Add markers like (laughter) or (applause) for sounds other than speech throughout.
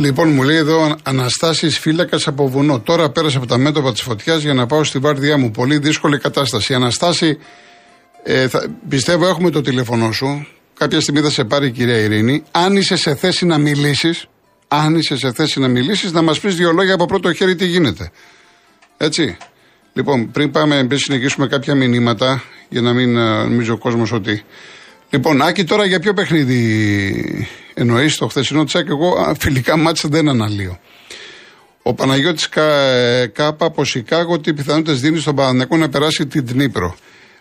Λοιπόν, μου λέει εδώ Αναστάσης φύλακας από βουνό. Τώρα πέρασε από τα μέτωπα της φωτιάς για να πάω στη βάρδιά μου. Πολύ δύσκολη κατάσταση. Αναστάση, ε, θα, πιστεύω έχουμε το τηλέφωνό σου. Κάποια στιγμή θα σε πάρει η κυρία Ειρήνη. Αν είσαι σε θέση να μιλήσεις, αν είσαι σε θέση να μιλήσεις, να μας πεις δύο λόγια από πρώτο χέρι τι γίνεται. Έτσι. Λοιπόν, πριν πάμε, πριν συνεχίσουμε κάποια μηνύματα, για να μην ε, νομίζει ο κόσμος ότι. Λοιπόν, Άκη, τώρα για ποιο παιχνίδι εννοείς το χθεσινό τσάκ, εγώ φιλικά μάτσα δεν αναλύω. Ο Παναγιώτης Κα, ε, Κάπα από Σικάγο τι πιθανότητες δίνει στον Παναγιακό να περάσει την Τνίπρο.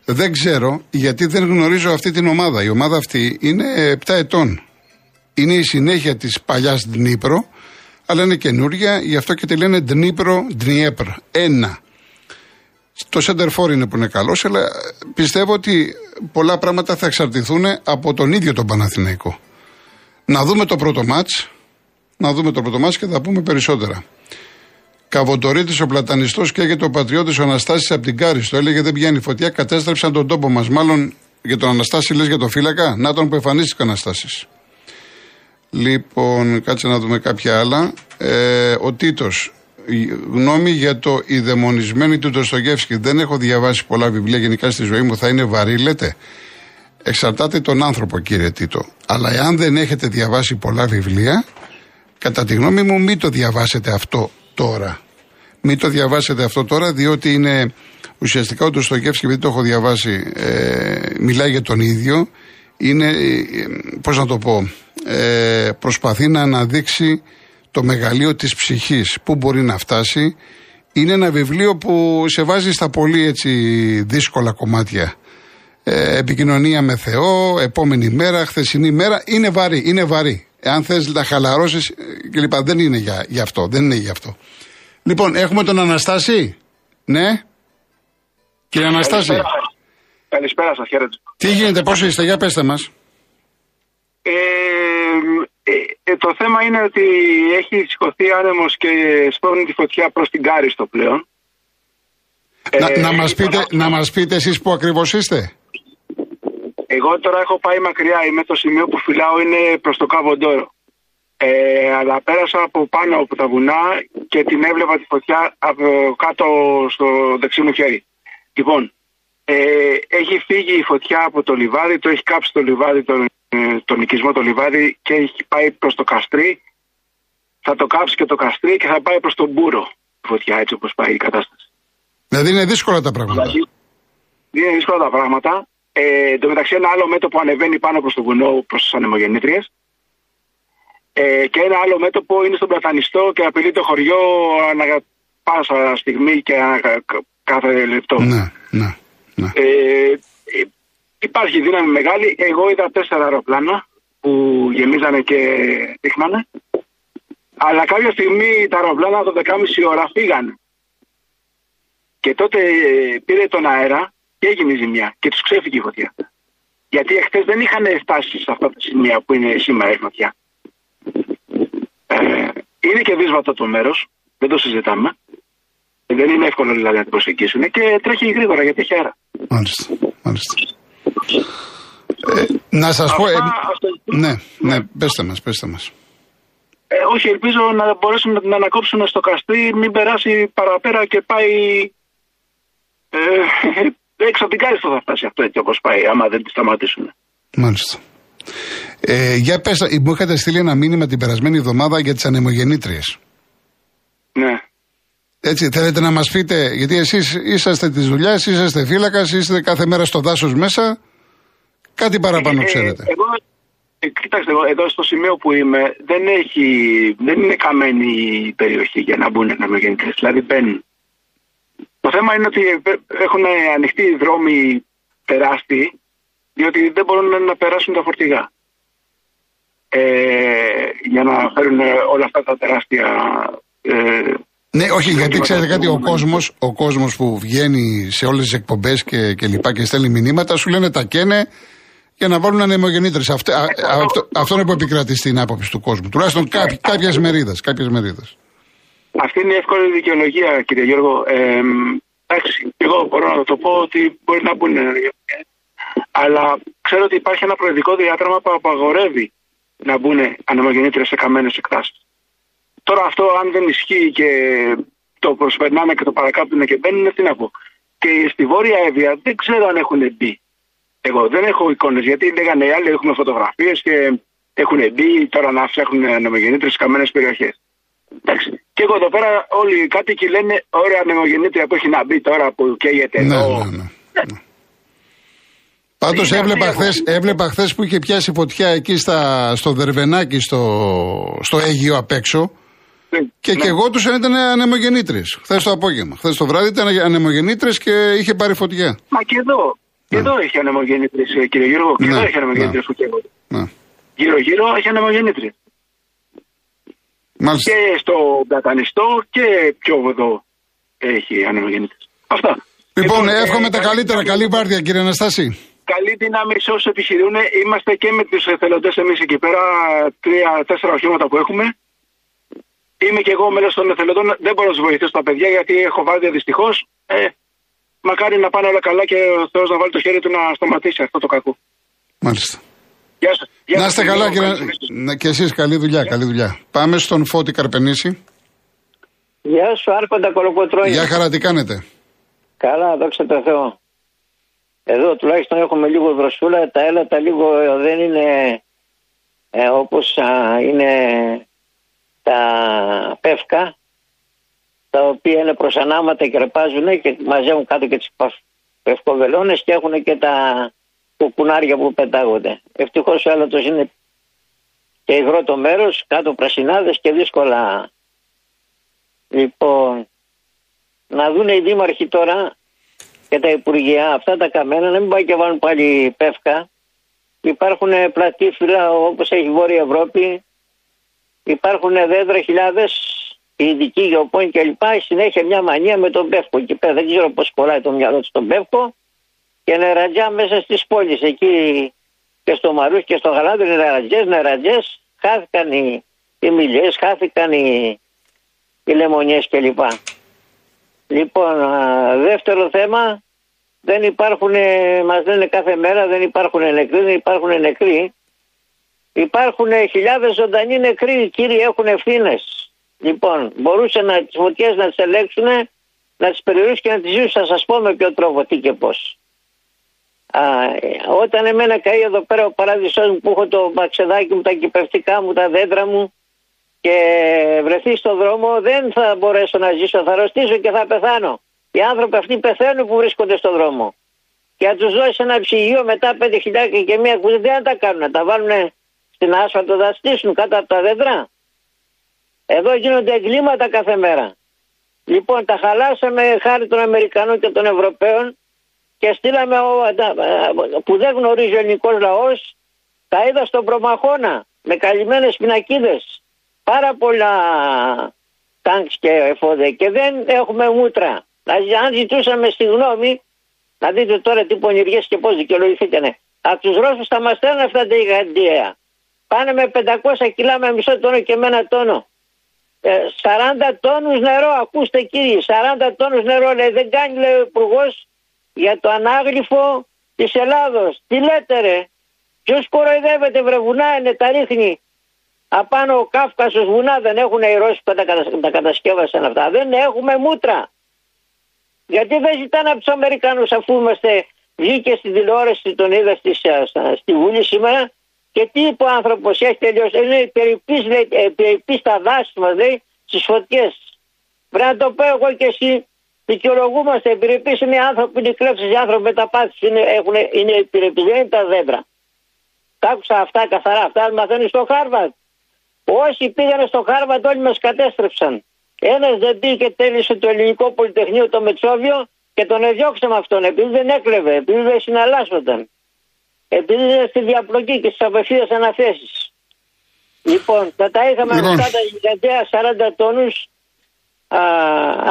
Δεν ξέρω γιατί δεν γνωρίζω αυτή την ομάδα. Η ομάδα αυτή είναι 7 ετών. Είναι η συνέχεια της παλιάς Δνήπρο, αλλά είναι καινούρια, γι' αυτό και τη λένε Δνήπρο Δνιέπρ. Ένα. Το center for είναι που είναι καλός, αλλά πιστεύω ότι πολλά πράγματα θα εξαρτηθούν από τον ίδιο τον Παναθηναϊκό. Να δούμε το πρώτο μάτς, να δούμε το πρώτο μάτς και θα πούμε περισσότερα. Καβοτορίτη ο πλατανιστός και έγινε ο πατριώτης ο Αναστάσης από την Κάριστο. Έλεγε δεν πιάνει φωτιά, κατέστρεψαν τον τόπο μας. Μάλλον για τον Αναστάση λες για τον φύλακα; Να τον που εμφανίστηκε ο Αναστάσης. Λοιπόν, κάτσε να δούμε κάποια άλλα. Ε, ο Τίτος. Γνώμη για το ιδαιμονισμένο του Ντοστογεύσκη. Δεν έχω διαβάσει πολλά βιβλία γενικά στη ζωή μου. Θα είναι βαρύ, λέτε. Εξαρτάται τον άνθρωπο, κύριε Τίτο. Αλλά εάν δεν έχετε διαβάσει πολλά βιβλία, κατά τη γνώμη μου, μην το διαβάσετε αυτό τώρα. Μην το διαβάσετε αυτό τώρα, διότι είναι ουσιαστικά ο Ντοστογεύσκη, επειδή το έχω διαβάσει, ε, μιλάει για τον ίδιο. Είναι, ε, πώς να το πω, ε, προσπαθεί να αναδείξει το μεγαλείο της ψυχής, πού μπορεί να φτάσει. Είναι ένα βιβλίο που σε βάζει στα πολύ έτσι δύσκολα κομμάτια. Ε, επικοινωνία με Θεό, επόμενη μέρα, χθεσινή μέρα, είναι βαρύ, είναι βαρύ. Εάν θες να χαλαρώσεις ε, κλπ. Δεν είναι για, για αυτό, δεν είναι για αυτό. Λοιπόν, έχουμε τον Αναστάση. Ναι. Κύριε Αναστάση. Καλησπέρα σας, χαίρετε. Τι γίνεται, πώς είστε, για πέστε μας. Ε, ε, το θέμα είναι ότι έχει σηκωθεί άνεμος και σπρώχνει τη φωτιά προς την Κάριστο πλέον. Να, ε, να, μας πείτε, να μας πείτε εσείς που ακριβώς είστε. Εγώ τώρα έχω πάει μακριά, είμαι το σημείο που φυλάω είναι προς το Καβοντόρο. Ε, αλλά πέρασα από πάνω από τα βουνά και την έβλεπα τη φωτιά από κάτω στο δεξί μου χέρι. Λοιπόν, ε, έχει φύγει η φωτιά από το λιβάδι, το έχει κάψει το λιβάδι, τον, ε, τον οικισμό το λιβάδι και έχει πάει προς το καστρί. Θα το κάψει και το καστρί και θα πάει προς τον μπούρο η φωτιά έτσι όπως πάει η κατάσταση. Δηλαδή είναι δύσκολα τα πράγματα. Δηλαδή, είναι δύσκολα τα πράγματα. Ε, εν τω μεταξύ ένα άλλο μέτωπο ανεβαίνει πάνω προς το βουνό προς τις ανεμογεννήτριες. Ε, και ένα άλλο μέτωπο είναι στον Πλατανιστό και απειλεί το χωριό ανα πάσα στιγμή και ανα κάθε λεπτό. Ναι, ναι, ναι. Ε, υπάρχει δύναμη μεγάλη. Εγώ είδα τέσσερα αεροπλάνα που γεμίζανε και δείχνανε. Αλλά κάποια στιγμή τα αεροπλάνα το 10.30 ώρα φύγανε. Και τότε πήρε τον αέρα και έγινε η ζημιά και τους ξέφυγε η φωτιά. Γιατί εχθές δεν είχαν φτάσει σε αυτά τα σημεία που είναι σήμερα η φωτιά. Ε, είναι και δύσβατο το μέρος, δεν το συζητάμε. Δεν είναι εύκολο δηλαδή να την προσεγγίσουν και τρέχει γρήγορα γιατί έχει αέρα. Μάλιστα. μάλιστα. Ε, να σας πω... Ε, ναι, ναι, πέστε μας, πέστε μας. Ε, όχι, ελπίζω να μπορέσουν να την ανακόψουν στο καστρί, μην περάσει παραπέρα και πάει ε, (laughs) έξω από την Κάριστο θα φτάσει αυτό έτσι όπως πάει, άμα δεν τη σταματήσουν. Μάλιστα. Ε, για πες, μου είχατε στείλει ένα μήνυμα την περασμένη εβδομάδα για τις ανεμογεννήτριες. Ναι. Έτσι, θέλετε να μας πείτε, γιατί εσείς είσαστε της δουλειάς, είσαστε φύλακας, είστε κάθε μέρα στο δάσος μέσα, κάτι παραπάνω ε, ξέρετε. εγώ, ε, κοίταξτε, εγώ, εδώ στο σημείο που είμαι δεν, έχει, δεν είναι καμένη η περιοχή για να μπουν ανεμογεννήτριες, δηλαδή μπαίνουν. Το θέμα είναι ότι έχουν ανοιχτεί οι δρόμοι τεράστιοι, διότι δεν μπορούν να περάσουν τα φορτηγά. Ε, για να φέρουν όλα αυτά τα τεράστια. Ε, ναι, όχι, γιατί ξέρετε κάτι, ο κόσμος ο κόσμος που βγαίνει σε όλες τις εκπομπές και, και λοιπά και στέλνει μηνύματα, σου λένε τα καίνε για να βάλουν ανεμογεννήτρες. Αυτό, αυτό, αυτό είναι που επικρατεί στην άποψη του κόσμου. Τουλάχιστον κάποιες μερίδες. Κάποιες μερίδες. Αυτή είναι η εύκολη δικαιολογία, κύριε Γιώργο. Ε, εντάξει, εγώ μπορώ να το πω ότι μπορεί να μπουν. Αλλά ξέρω ότι υπάρχει ένα προεδρικό διάτραμα που απαγορεύει να μπουν ανεμογεννήτρες σε καμένες εκτάσεις. Τώρα αυτό αν δεν ισχύει και το προσπερνάνε και το παρακάπτουν και μπαίνουν, τι να πω. Και στη Βόρεια Εύβοια δεν ξέρω αν έχουν μπει. Εγώ δεν έχω εικόνες γιατί λέγανε οι άλλοι έχουμε φωτογραφίες και έχουν μπει τώρα να φτιάχνουν ανεμογεννήτρε σε καμένες περιοχές. Και εγώ εδώ πέρα όλοι οι κάτοικοι λένε ωραία ανεμογεννήτρια που έχει να μπει τώρα που καίγεται Ναι, εδώ. ναι, ναι. ναι. Πάντως έβλεπα χθε έβλεπα χθες που είχε πιάσει φωτιά εκεί στα, στο Δερβενάκι, στο, στο Αίγυο απ' έξω. Ναι, Και ναι. και εγώ τους ήταν ανεμογεννήτρε. Χθες το απόγευμα. Χθες το βράδυ ήταν ανεμογεννήτρε και είχε πάρει φωτιά. Μα και εδώ. Και εδώ έχει ανεμογεννήτρε, κύριε Γιώργο. Και Ναι, εδώ έχει ανεμογεννήτρε ναι. που καίγονται. Ναι. Γύρω-γύρω έχει ανεμογεννήτρε. Μάλιστα. Και στο Πλατανιστό και πιο εδώ έχει ανεμογεννήτρε. Αυτά. Λοιπόν, ε, εύχομαι τα καλή καλύτερα. δύναμη. Καλή βάρδια, κύριε Αναστάση. Καλή δύναμη σε όσους επιχειρούν. Είμαστε και με τους εθελοντές εμείς εκεί πέρα. Τρία-τέσσερα οχήματα που έχουμε. Είμαι και εγώ μέλος των εθελοντών. Δεν μπορώ να τους βοηθήσω τα παιδιά γιατί έχω βάρδια δυστυχώς. Ε, μακάρι να πάνε όλα καλά και ο Θεός να βάλει το χέρι του να σταματήσει αυτό το κακό. Μάλιστα. Γεια σας. Να είστε καλά, κύριε. Ναι, και εσείς, καλή δουλειά, καλή δουλειά. Πάμε στον Φώτη Καρπενήσι. Γεια σου, Άρχοντα Κολοκοτρώνη. Γεια χαρά, τι κάνετε; Καλά, δόξα τω Θεώ. Εδώ τουλάχιστον έχουμε λίγο δροσούλα, τα έλατα λίγο ε, δεν είναι ε, όπως α, είναι τα πεύκα, τα οποία είναι προς ανάματα και ρεπάζουν και μαζεύουν κάτω και τις πα- πευκοβελώνες και έχουν και τα κουκουνάρια που πετάγονται. Ευτυχώς ο έλατος είναι και υγρό το μέρος, κάτω πρασινάδες και δύσκολα. Λοιπόν, να δουν οι δήμαρχοι τώρα και τα υπουργεία αυτά τα καμένα να μην πάει και βάλουν πάλι πεύκα. Υπάρχουν πλατήφυλλα όπως έχει η Βόρεια Ευρώπη. Υπάρχουν δέντρα χιλιάδες ειδικοί γεωπόνοι και λοιπά. Συνέχεια μια μανία με τον πεύκο. Εκεί πέρα δεν ξέρω πώς κολλάει το μυαλό του στον πεύκο. Και νερατζιά μέσα στις πόλεις εκεί και στο Μαρούς και στο Γαλάδι νερατζές, νερατζές. Χάθηκαν οι, οι μιλιές, χάθηκαν οι, οι λεμονιές κλπ. Λοιπόν, α, δεύτερο θέμα, δεν υπάρχουν, ε, μας λένε κάθε μέρα, δεν υπάρχουν νεκροί, δεν υπάρχουν νεκροί. Υπάρχουν ε, χιλιάδες ζωντανοί νεκροί, κύριοι έχουν ευθύνες. Λοιπόν, μπορούσαν να τις φωτιές να τις ελέγξουν, να τις περιορίσουν και να τις ζήσουν, θα σας πω με ποιο τρόπο, τι και πώς. Α, ε, όταν εμένα καεί εδώ πέρα ο παράδεισός μου που έχω το μαξεδάκι μου, τα κυπευτικά μου, τα δέντρα μου, και βρεθεί στον δρόμο δεν θα μπορέσω να ζήσω, θα αρρωστήσω και θα πεθάνω. Οι άνθρωποι αυτοί πεθαίνουν που βρίσκονται στον δρόμο. Και να τους δώσει ένα ψυγείο μετά 5.000 και μία κουζίνα δεν θα τα κάνουν. Να τα βάλουν στην άσφαλτο, θα στήσουν κάτω από τα δέντρα. Εδώ γίνονται εγκλήματα κάθε μέρα. Λοιπόν, τα χαλάσαμε χάρη των Αμερικανών και των Ευρωπαίων και στείλαμε ο, τα- που δεν γνωρίζει ο ελληνικός λαός. Τα είδα στον Προμαχώνα με καλυμμένες πινακίδες. Πάρα πολλά τάγκς και εφόδια και δεν έχουμε μούτρα. Δηλαδή, αν ζητούσαμε στη γνώμη, να δείτε τώρα τι πονηριές και πώς δικαιολογηθήκανε. Από τους Ρώσους θα μας στέλνουν αυτά τα γιγαντιαία. Πάνε με 500 κιλά με μισό τόνο και με ένα τόνο. Ε, 40 τόνους νερό, ακούστε κύριοι, 40 τόνους νερό λέει, δεν κάνει λέει ο υπουργός για το ανάγλυφο της Ελλάδος. Τι λέτε ρε, ποιος κοροϊδεύεται βρε βουνά είναι τα ρίχνει. Απάνω ο Κάφκασος βουνά δεν έχουν οι Ρώσοι που τα, κατα- τα κατασκεύασαν αυτά. Δεν έχουμε μούτρα. Γιατί δεν ζητάνε από τους Αμερικανούς αφού είμαστε βγήκε στην τηλεόραση, τον είδα στη, στη Βουλή σήμερα και τι είπε ο άνθρωπος, έχει τελειώσει. Είναι περιπτή, λέει, ε, περιπτής στα δάση μα, λέει, στις φωτιές. Πρέπει να το πω εγώ και εσύ. Δικαιολογούμαστε. Επιρρεπεί είναι οι άνθρωποι που είναι κλέψεις, οι άνθρωποι με τα πάθη είναι, έχουν, είναι επιρρεπείς, δεν είναι τα δέντρα. Τα άκουσα αυτά καθαρά. Αυτά μαθαίνουν στο Χάρβαρντ. Όσοι πήγανε στο Χάρβαρντ όλοι μας κατέστρεψαν. Ένας δεν πήγε και τέλειωσε το ελληνικό πολυτεχνείο το Μετσόβιο και τον εδιώξαμε αυτόν επειδή δεν έκλεβε, επειδή δεν συναλλάσσονταν. Επειδή είναι στη διαπλοκή και στις απευθείας αναθέσεις. Λοιπόν, θα τα είχαμε Λοιπόν. αυτά τα γιγαντέα 40 τόνους.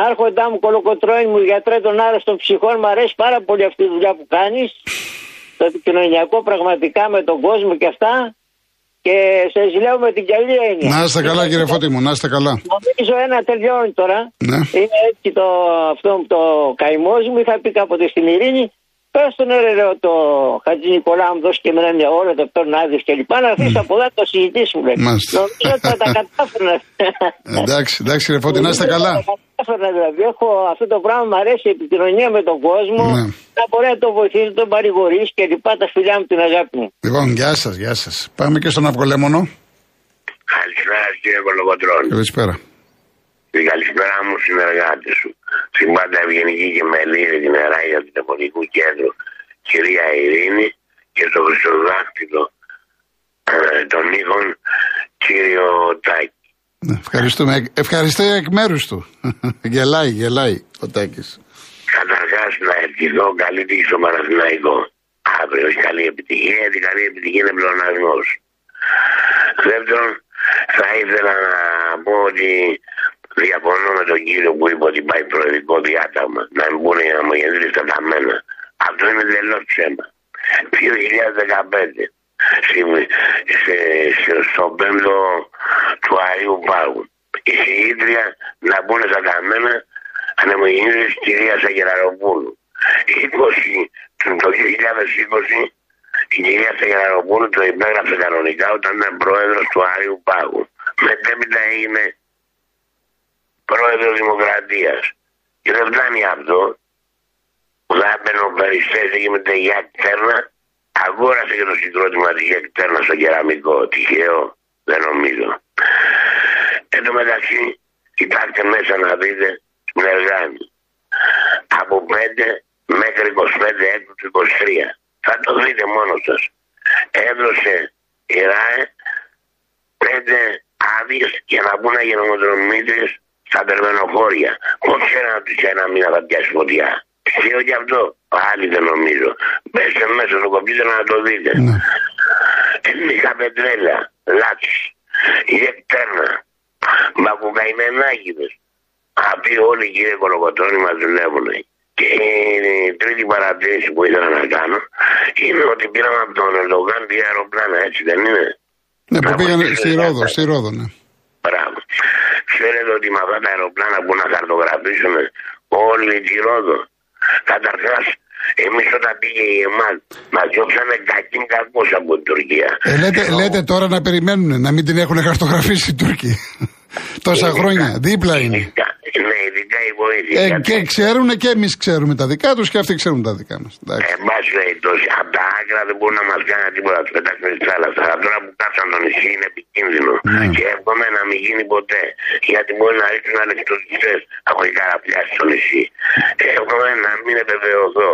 Άρχοντά μου, Κολοκοτρώνη μου, γιατρέ των άρρωστων ψυχών, μου αρέσει πάρα πολύ αυτή η δουλειά που κάνεις. Το επικοινωνιακό πραγματικά με τον κόσμο και αυτά. Και σε λέω με την καλή έννοια. Να είστε καλά, κύριε Φώτη μου, να είστε καλά. Νομίζω ένα τελειώνει τώρα. Ναι. Είναι έτσι το, αυτό το καημός μου. Είχα πει κάποτε στην Ειρήνη. Πες τον ρε, ρε το Χατζη Νικολά μου δώσει και εμένα μια ώρα το τον άδειες και λοιπά να αφήσει από εδώ το συζητήσουμε. Μάλιστα. Νομίζω ότι θα τα κατάφερνα. εντάξει, εντάξει, ρε Φώτη, να είστε καλά. Θα τα κατάφερνα δηλαδή. Έχω αυτό το πράγμα, μου αρέσει η επικοινωνία με τον κόσμο. Ναι. Να μπορεί να τον βοηθήσει, τον παρηγορήσει και λοιπά. Τα φιλιά μου την αγάπη μου. Λοιπόν, γεια σας, γεια σας. Πάμε και στον Αυγολέμονο. Καλησπέρα κύριε Κολοκοτρών. Καλησπέρα. Την καλησπέρα μου συνεργάτε σου. Στην πάντα ευγενική και μελήρη την για του Τεπωνικού Κέντρου, κυρία Ειρήνη και το χρυσοδάκτυλο ε, των ήχων, κύριο Τάκη. Ναι, ευχαριστούμε. Ευχαριστώ εκ μέρους του. (laughs) γελάει, γελάει ο Τάκης. Καταρχάς να ευχηθώ καλή τύχη στο Παναθηναϊκό. Αύριο έχει καλή επιτυχία, γιατί καλή επιτυχία είναι πλεονασμός. Δεύτερον, θα ήθελα να πω ότι διαφωνώ με τον κύριο που είπε ότι πάει προεδρικό διάταγμα. Να μην μπουν οι αμογενείς στα ταμένα. Αυτό είναι τελώς ψέμα. 2015 στο πέμπτο του Αγίου Πάγου. Η συγγήτρια να μπουν στα ταμένα ανεμογενείς της κυρίας Αγεραροπούλου. 20, το 2020 η κυρία Σεγεραροπούλου το υπέγραψε κανονικά όταν ήταν πρόεδρος του Άριου Πάγου. Μετέπειτα έγινε πρόεδρος Δημοκρατίας. Και δεν φτάνει αυτό. ο Περιστέ και με την Γιάκ Τέρνα. Αγόρασε και το συγκρότημα της Γιάκ Τέρνας στο κεραμικό. Τυχαίο, δεν νομίζω. Εν τω μεταξύ, κοιτάξτε μέσα να δείτε στην Εργάνη. Από 5 μέχρι 25 έτου του 23 θα το δείτε μόνος σας. Έδωσε η ΡΑΕ πέντε άδειες για να μπουν γενομοτρομίτε στα τερβενοχώρια. Πώ ξέραν ότι σε ένα μήνα θα πιάσει φωτιά. Ξέρω και αυτό. Πάλι δεν νομίζω. Μπέστε μέσα στο κομπιούτερ να το δείτε. Ναι. Ελληνικά πετρέλα, λάτσι, ηλεκτέρνα, μπακουκαϊμενάκιδες. Αυτοί όλοι κύριε Κολοκοτρώνη μας δουλεύουν. Και η τρίτη παρατήρηση που ήθελα να κάνω είναι ότι πήραμε από τον Ερντογάν δύο αεροπλάνα, έτσι δεν είναι; Ναι, που πήγαν στη Ρόδο, στη Ρόδο, ναι. Μπράβο. Ξέρετε ότι με αυτά τα αεροπλάνα που να χαρτογραφήσουν όλη τη Ρόδο. Καταρχάς, εμείς όταν πήγε η ΕΜΑΤ, μας διώξανε κακήν κακό από την Τουρκία. Ε, λέτε, λέτε τώρα να περιμένουν, να μην την έχουν χαρτογραφήσει οι Τούρκοι. Τόσα χρόνια, δίπλα είναι. Ναι, ειδικά η βοήθεια. Ε, και ξέρουν και εμείς ξέρουμε τα δικά τους και αυτοί ξέρουν τα δικά μας. Εν πάση περιπτώσει, από τα άκρα δεν μπορούν να μας κάνουν τίποτα. Τους πετάξουν στη θάλασσα. Αλλά τώρα που κάψαν το νησί είναι επικίνδυνο. Ναι. Και εύχομαι να μην γίνει ποτέ. Γιατί μπορεί να ρίξουν ανεξαρτητέ από οι καραπιάσει στο νησί. Εύχομαι να μην επιβεβαιωθώ.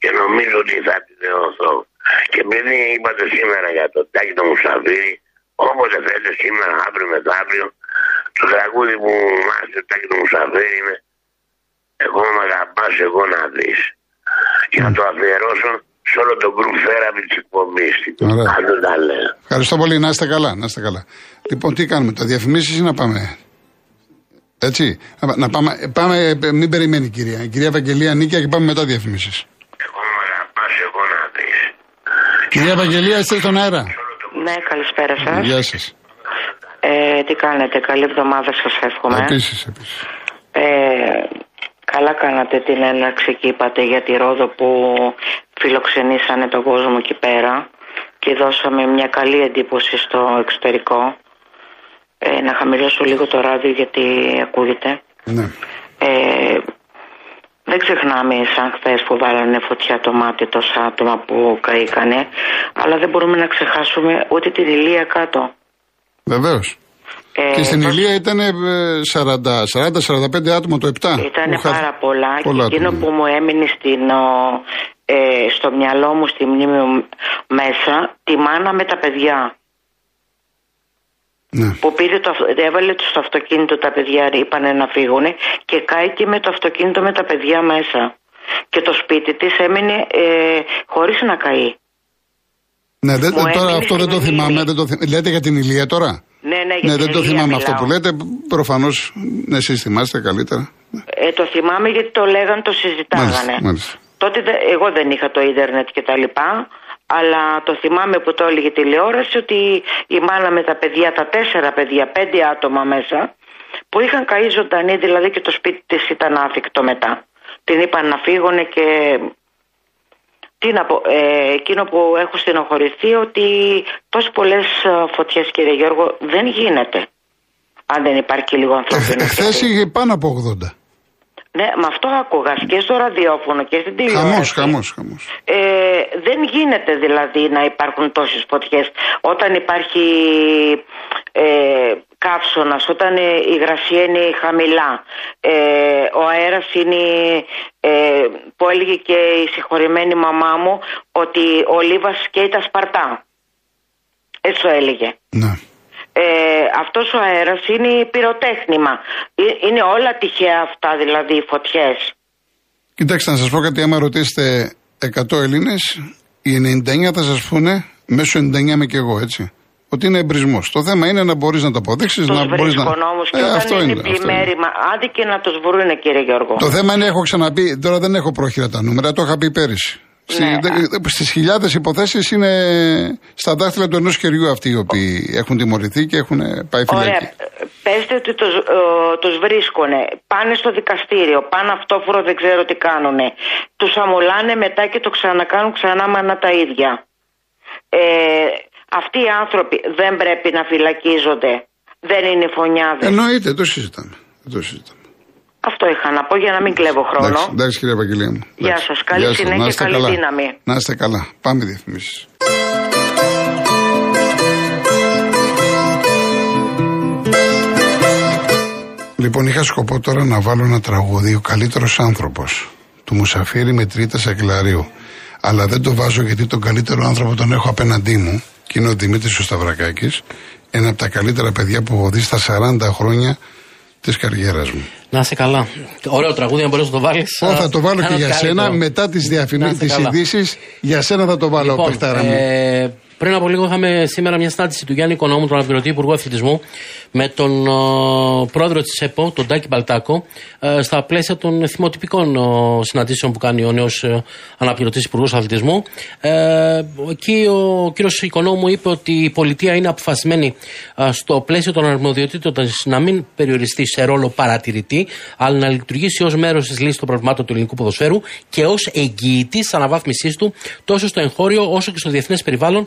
Και νομίζω ότι θα επιβεβαιωθώ. Και επειδή είπατε σήμερα για το τάκι το Μουσαβίρι, όποτε θέλετε σήμερα, αύριο μεθαύριο, το τραγούδι που μάθει το τάκι του Μουσαφέρι είναι Εγώ με αγαπάς, εγώ να δεις. Και να το αφιερώσω σε όλο τον γκρουπ θέραπη τη εκπομπή. Αν τα λέω. Ευχαριστώ πολύ. Να είστε καλά. Να είστε καλά. Λοιπόν, τι κάνουμε, τα διαφημίσεις ή να πάμε; Έτσι. Να πάμε, πάμε, μην περιμένει η κυρία. Η κυρία Βαγγελία Νίκια και πάμε μετά διαφημίσεις. Εγώ με αγαπά, εγώ να δεις. Κυρία Βαγγελία, είστε στον αέρα. Ναι, καλησπέρα σας. Γεια σας. Ε, τι κάνετε, καλή εβδομάδα σας εύχομαι. Επίσης, επίσης. Ε, καλά κάνατε την έναρξη και είπατε για τη Ρόδο που φιλοξενήσανε τον κόσμο εκεί πέρα και δώσαμε μια καλή εντύπωση στο εξωτερικό. Ε, να χαμηλώσω λίγο το ράδιο γιατί ακούγεται. Ναι. Ε, δεν ξεχνάμε σαν χθες που βάλανε φωτιά το μάτι τόσα άτομα που καήκανε, αλλά δεν μπορούμε να ξεχάσουμε ούτε την ηλία κάτω. Βεβαίως. Ε, και στην Ηλία ήταν 40-45 άτομα το 7. Ήταν πάρα πολλά. και εκείνο που μου έμεινε στην, ε, στο μυαλό μου, στη μνήμη μου μέσα, τη μάνα με τα παιδιά. Ναι. Που πήρε το, έβαλε το στο αυτοκίνητο τα παιδιά, είπανε να φύγουν και κάηκε με το αυτοκίνητο με τα παιδιά μέσα. Και το σπίτι της έμεινε ε, χωρίς να καεί. Ναι, δεν, τώρα αυτό δεν το θυμάμαι. Δεν το Λέτε για την Ηλία τώρα; Ναι, ναι, ναι δεν το θυμάμαι αυτό που λέτε. Προφανώς ναι, εσείς θυμάστε καλύτερα. Ε, το θυμάμαι γιατί το λέγανε, το συζητάγανε. Μάλιστα, μάλιστα. Τότε εγώ δεν είχα το ίντερνετ και τα λοιπά, αλλά το θυμάμαι που το έλεγε τηλεόραση ότι η μάνα με τα παιδιά, τα τέσσερα παιδιά, πέντε άτομα μέσα, που είχαν καεί ζωντανή, δηλαδή και το σπίτι της ήταν άφηκτο μετά. Την είπαν να φύγουν και Τι να πω, ε, εκείνο που έχω στενοχωρηθεί ότι τόσο πολλές φωτιές, κύριε Γιώργο, δεν γίνεται. Αν δεν υπάρχει λίγο ανθρώπινο. Εχθέ είχε πάνω από 80. Ναι, με αυτό άκουγα και στο ραδιόφωνο και στην τηλεόραση. Χαμό, χαμός, χαμός. Ε, δεν γίνεται δηλαδή να υπάρχουν τόσες φωτιές. Όταν υπάρχει ε, καύσωνας, όταν η υγρασία είναι χαμηλά, ε, ο αέρας είναι ε, που έλεγε και η συγχωρημένη μαμά μου ότι ο Λίβας καίει τα Σπαρτά. Έτσι το έλεγε. Ναι ε, αυτός ο αέρας είναι πυροτέχνημα. Ε, είναι όλα τυχαία αυτά δηλαδή οι φωτιές. Κοιτάξτε να σας πω κάτι, άμα ρωτήσετε 100 Έλληνες, οι 99 θα σας πούνε, μέσω 99 είμαι και εγώ έτσι, ότι είναι εμπρισμός. Το θέμα είναι να μπορείς να το αποδείξεις, να μπορείς να. Όμως και ε, αυτό είναι. Πλημέρημα, άντε και να τους βρουν, κύριε Γιώργο. Το θέμα είναι, έχω ξαναπεί, τώρα δεν έχω πρόχειρα τα νούμερα, το είχα πει πέρυσι. Ναι. Στις χιλιάδες υποθέσεις είναι στα δάχτυλα του ενός χεριού αυτοί οι οποίοι έχουν τιμωρηθεί και έχουν πάει φυλακή. Ωραία. Πέστε ότι τους, τους βρίσκουνε, πάνε στο δικαστήριο, πάνε αυτόφορο δεν ξέρω τι κάνουνε. Τους αμολάνε μετά και το ξανακάνουν ξανά μάνα τα ίδια. Ε, αυτοί οι άνθρωποι δεν πρέπει να φυλακίζονται. Δεν είναι φωνιάδες. Εννοείται, το συζητάμε. Το συζητάμε. Αυτό είχα να πω για να μην κλέβω χρόνο. Εντάξει, εντάξει κύριε Ευαγγελία μου. Γεια σας. Καλή συνέχεια και καλή καλά. δύναμη. Να είστε καλά. Πάμε διαφημίσεις. Λοιπόν, είχα σκοπό τώρα να βάλω ένα τραγούδι, ο καλύτερος άνθρωπος του Μουσαφίρη με τρίτα Σακλαρίου. Αλλά δεν το βάζω γιατί τον καλύτερο άνθρωπο τον έχω απέναντί μου και είναι ο Δημήτρης ο Σταυρακάκης. Ένα από τα καλύτερα παιδιά που έχω δει στα 40 χρόνια της καριέρας μου. Να είσαι καλά. Ωραίο τραγούδι, αν μπορέσει να το βάλεις. θα το βάλω και για σένα. Μετά τις διαφημίσει, τις ειδήσεις, για σένα θα το βάλω, λοιπόν, ε, πριν από λίγο είχαμε σήμερα μια συνάντηση του Γιάννη Οικονόμου, τον αναπληρωτή Υπουργού Αθλητισμού, με τον ο, πρόεδρο της ΕΠΟ, τον Τάκη Μπαλτάκο, ε, στα πλαίσια των θυμοτυπικών ο, συναντήσεων που κάνει ο νέος ε, αναπληρωτής Υπουργός Αθλητισμού. Ε, εκεί ο κύριος Οικονόμου είπε ότι η πολιτεία είναι αποφασισμένη ε, στο πλαίσιο των αρμοδιοτήτων να μην περιοριστεί σε ρόλο παρατηρητή, αλλά να λειτουργήσει ως μέρος της λύσης των προβλημάτων του ελληνικού ποδοσφαίρου και ως εγγυητής τη αναβάθμισής του τόσο στο εγχώριο όσο και στο διεθνές περιβάλλον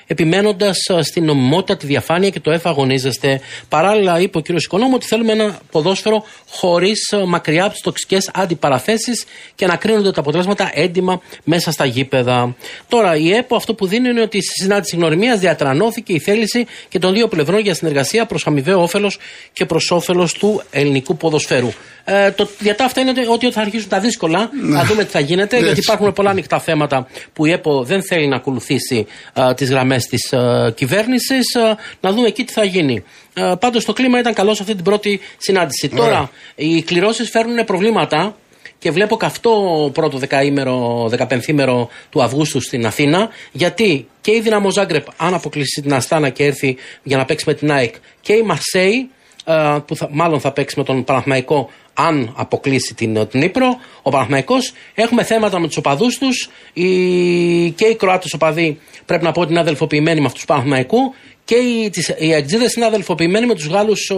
επιμένοντας ε, στην νομιμότητα, τη διαφάνεια και το εφαγωνίζεστε. Παράλληλα, είπε ο κ. Οικονόμου ότι θέλουμε ένα ποδόσφαιρο χωρίς ε, μακριά από τις τοξικές αντιπαραθέσεις και να κρίνονται τα αποτελέσματα έντιμα μέσα στα γήπεδα. Τώρα, η ΕΠΟ αυτό που δίνει είναι ότι στη συνάντηση γνωριμίας διατρανώθηκε η θέληση και των δύο πλευρών για συνεργασία προς αμοιβαίο όφελος και προς όφελος του ελληνικού ποδοσφαίρου. Ε, το, για τα αυτά είναι ότι θα αρχίσουν τα δύσκολα. Ναι. Να δούμε τι θα γίνεται, γιατί υπάρχουν πολλά ανοιχτά θέματα που η ΕΠΟ δεν θέλει να ακολουθήσει ε, τις γραμμές της ε, κυβέρνησης. Ε, να δούμε εκεί τι θα γίνει. Ε, Πάντως το κλίμα ήταν καλό σε αυτή την πρώτη συνάντηση. Τώρα, οι κληρώσεις φέρνουν προβλήματα και βλέπω καυτό πρώτο δεκαήμερο, δεκαπενθήμερο του Αυγούστου στην Αθήνα, γιατί και η Δυναμό Ζάγκρεπ, αν αποκλείσει την Αστάνα και έρθει για να παίξει με την ΑΕΚ, και η Μαρσέη, ε, που θα, μάλλον θα παίξει με τον Παναθμαϊκό αν αποκλείσει την, την Ήπρο, ο Παναθηναϊκός. Έχουμε θέματα με τους οπαδούς τους. Και οι Κροάτες οπαδοί πρέπει να πω ότι είναι αδελφοποιημένοι με αυτούς του Παναθηναϊκού. Και οι, τις, οι Αγγλίδε είναι αδελφοποιημένοι με τους Γάλλους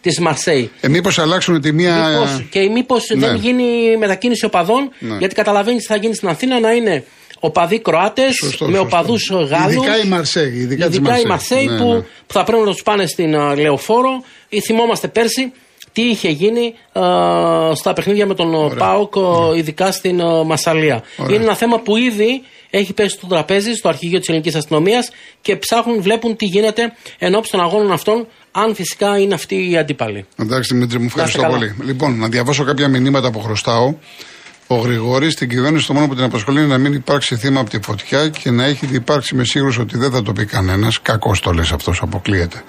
της Μαρσέη. Ε, μήπως αλλάξουν τη μία. Μήπως, και μήπως ναι. δεν γίνει μετακίνηση οπαδών, ναι. γιατί καταλαβαίνεις τι θα γίνει στην Αθήνα να είναι οπαδοί Κροάτες με οπαδούς Γάλλους. Ειδικά η Μαρσέη. Ειδικά, ειδικά η Μαρσέη ναι, που, ναι. που θα πρέπει να τους πάνε στην uh, Λεωφόρο. Ή θυμόμαστε πέρσι τι είχε γίνει uh, στα παιχνίδια με τον Ωραία. ΠΑΟΚ, uh, ειδικά στην uh, Μασαλία. Ωραία. Είναι ένα θέμα που ήδη έχει πέσει στο τραπέζι, στο αρχηγείο της ελληνικής αστυνομίας και ψάχνουν, βλέπουν τι γίνεται εν ώψη των αγώνων αυτών, αν φυσικά είναι αυτοί οι αντίπαλοι. Εντάξει, Δημήτρη, μου ευχαριστώ πολύ. Λοιπόν, να διαβάσω κάποια μηνύματα που χρωστάω. Ο Γρηγόρης στην κυβέρνηση το μόνο που την απασχολεί είναι να μην υπάρξει θύμα από τη φωτιά και να έχει υπάρξει με σίγουρος ότι δεν θα το πει κανένας. Κακός το λες αυτός, αποκλείεται.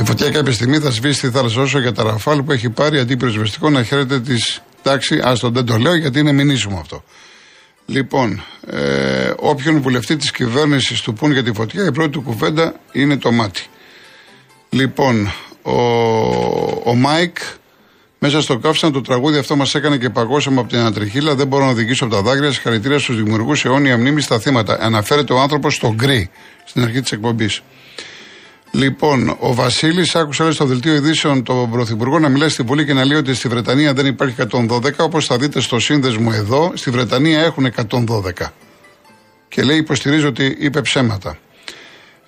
Η φωτιά κάποια στιγμή θα σβήσει τη θάλασσα όσο για τα ραφάλ που έχει πάρει αντί πυροσβεστικό να χαίρεται της. Εντάξει, άστο δεν το λέω γιατί είναι μηνύσιμο αυτό. Λοιπόν, ε, όποιον βουλευτή της κυβέρνησης του πούν για τη φωτιά, η πρώτη του κουβέντα είναι το Μάτι. Λοιπόν, ο, ο Μάικ μέσα στον καύσωνα το τραγούδι αυτό μας έκανε και παγώσαμε από την ανατριχίλα. Δεν μπορώ να οδηγήσω από τα δάκρυα. Συγχαρητήρια στους δημιουργούς αιώνια μνήμη στα θύματα. Αναφέρεται ο άνθρωπος στο γκρι στην αρχή της εκπομπής. Λοιπόν, ο Βασίλης άκουσε στο δελτίο ειδήσεων τον Πρωθυπουργό να μιλάει στην Βουλή και να λέει ότι στη Βρετανία δεν υπάρχει 112. Όπως θα δείτε στο σύνδεσμο εδώ, στη Βρετανία έχουν 112. Και λέει: Υποστηρίζω ότι είπε ψέματα.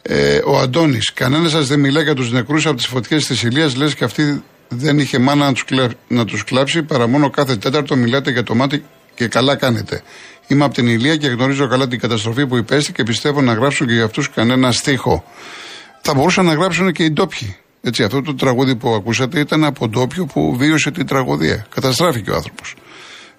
Ε, ο Αντώνης, κανένας σας δεν μιλάει για τους νεκρούς από τις φωτιές της Ηλίας, λες και αυτή δεν είχε μάνα να τους να τους κλάψει, παρά μόνο κάθε τέταρτο μιλάτε για το μάτι και καλά κάνετε. Είμαι από την Ηλία και γνωρίζω καλά την καταστροφή που υπέστη και πιστεύω να γράψουν και για αυτούς κανένα στίχο. Θα μπορούσαν να γράψουν και οι ντόπιοι. Έτσι, αυτό το τραγούδι που ακούσατε ήταν από ντόπιο που βίωσε την τραγωδία. Καταστράφηκε ο άνθρωπος.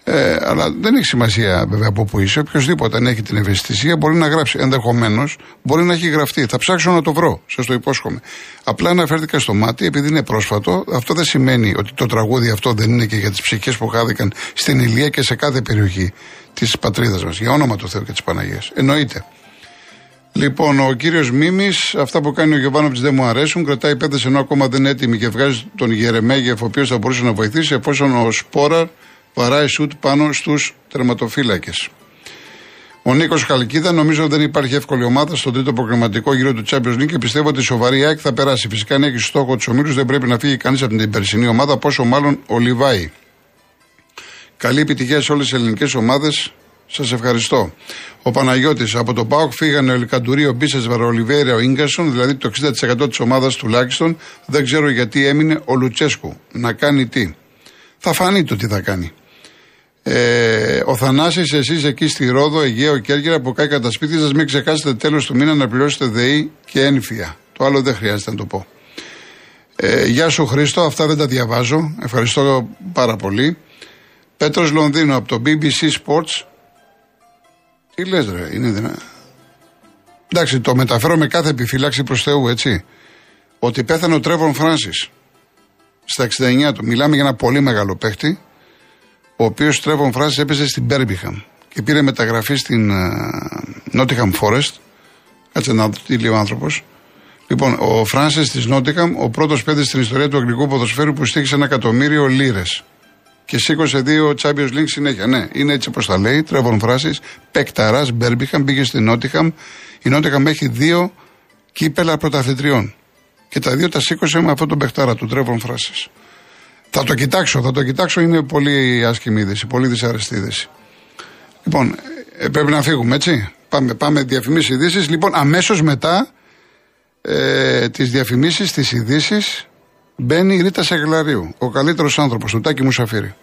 Ε, αλλά δεν έχει σημασία βέβαια από πού είσαι. Οποιοδήποτε αν έχει την ευαισθησία μπορεί να γράψει. Ενδεχομένως μπορεί να έχει γραφτεί. Θα ψάξω να το βρω. Σας το υπόσχομαι. Απλά αναφέρθηκα στο μάτι επειδή είναι πρόσφατο. Αυτό δεν σημαίνει ότι το τραγούδι αυτό δεν είναι και για τις ψυχές που χάθηκαν στην Ηλία και σε κάθε περιοχή της πατρίδας μας. Για όνομα του Θεού και της Παναγίας. Εννοείται. Λοιπόν, ο κύριος Μίμης, αυτά που κάνει ο Γιωβάνοβιτς δεν μου αρέσουν. Κρατάει πέντε ενώ ακόμα δεν είναι έτοιμη και βγάζει τον Γερεμέγεφ, ο οποίος θα μπορούσε να βοηθήσει εφόσον ο Σπόραρ βαράει σουτ πάνω στους τερματοφύλακες. Ο Νίκος Χαλκίδα νομίζω δεν υπάρχει εύκολη ομάδα στο τρίτο προγραμματικό γύρο του Champions League και πιστεύω ότι η σοβαρή ΑΕΚ θα περάσει. Φυσικά, αν έχει στόχο τους ομίλους, δεν πρέπει να φύγει κανείς από την περσινή ομάδα, πόσο μάλλον ο Λιβάη. Καλή επιτυχία σε όλες τις ελληνικές ομάδες. Σας ευχαριστώ. Ο Παναγιώτης από το ΠΑΟΚ φύγανε ο Ελκαντουρί, ο Μπίσες, ο γκασον, δηλαδή το 60% της ομάδας τουλάχιστον. Δεν ξέρω γιατί έμεινε ο Λουτσέσκου. Να κάνει τι. Θα φανεί το τι θα κάνει. Ε, ο Θανάσης, εσείς εκεί στη Ρόδο, Αιγαίο, Κέρκυρα, από κάτω τα σπίτια σας, μην ξεχάσετε τέλος του μήνα να πληρώσετε ΔΕΗ και ένφια. Το άλλο δεν χρειάζεται να το πω. Ε, γεια σου Χρήστο, αυτά δεν τα διαβάζω. Ευχαριστώ πάρα πολύ. Πέτρος Λονδίνο από το BBC Sports. Τι λες ρε, είναι δυνατό. Εντάξει, το μεταφέρω με κάθε επιφύλαξη προς Θεού, έτσι. Ότι πέθανε ο Τρέβον Φράνσις στα 69 του. Μιλάμε για ένα πολύ μεγάλο παίχτη ο οποίος Τρέβον Φράση έπαιζε στην Μπέρμπιχαμ και πήρε μεταγραφή στην Νότιχαμ uh, Forest. Κάτσε να δει λίγο άνθρωπος. Λοιπόν, ο Φράνσις της Νότιχαμ, ο πρώτος παίκτης στην ιστορία του αγγλικού ποδοσφαίρου που στήχησε ένα εκατομμύριο λίρες. Και σήκωσε δύο Champions League συνέχεια. Ναι, είναι έτσι όπως τα λέει. Τρέβον Φράση, παικταρά Μπέρμπιχαμ, πήγε στην Νότιχαμ. Η Νότιχαμ έχει δύο κύπελα πρωταθλητριών. Και τα δύο τα σήκωσε με αυτόν τον παικτάρα του Τρέβον Φράση. Θα το κοιτάξω, θα το κοιτάξω. Είναι πολύ άσχημη είδηση, πολύ δυσαρεστή είδηση. Λοιπόν, ε, πρέπει να φύγουμε, έτσι. Πάμε, πάμε διαφημίσεις ειδήσεις. Λοιπόν, αμέσως μετά ε, τις διαφημίσεις, τις ειδήσεις, μπαίνει η Ρίτα Σεγλαρίου, ο καλύτερος άνθρωπος του Τάκη Μουσαφίρη.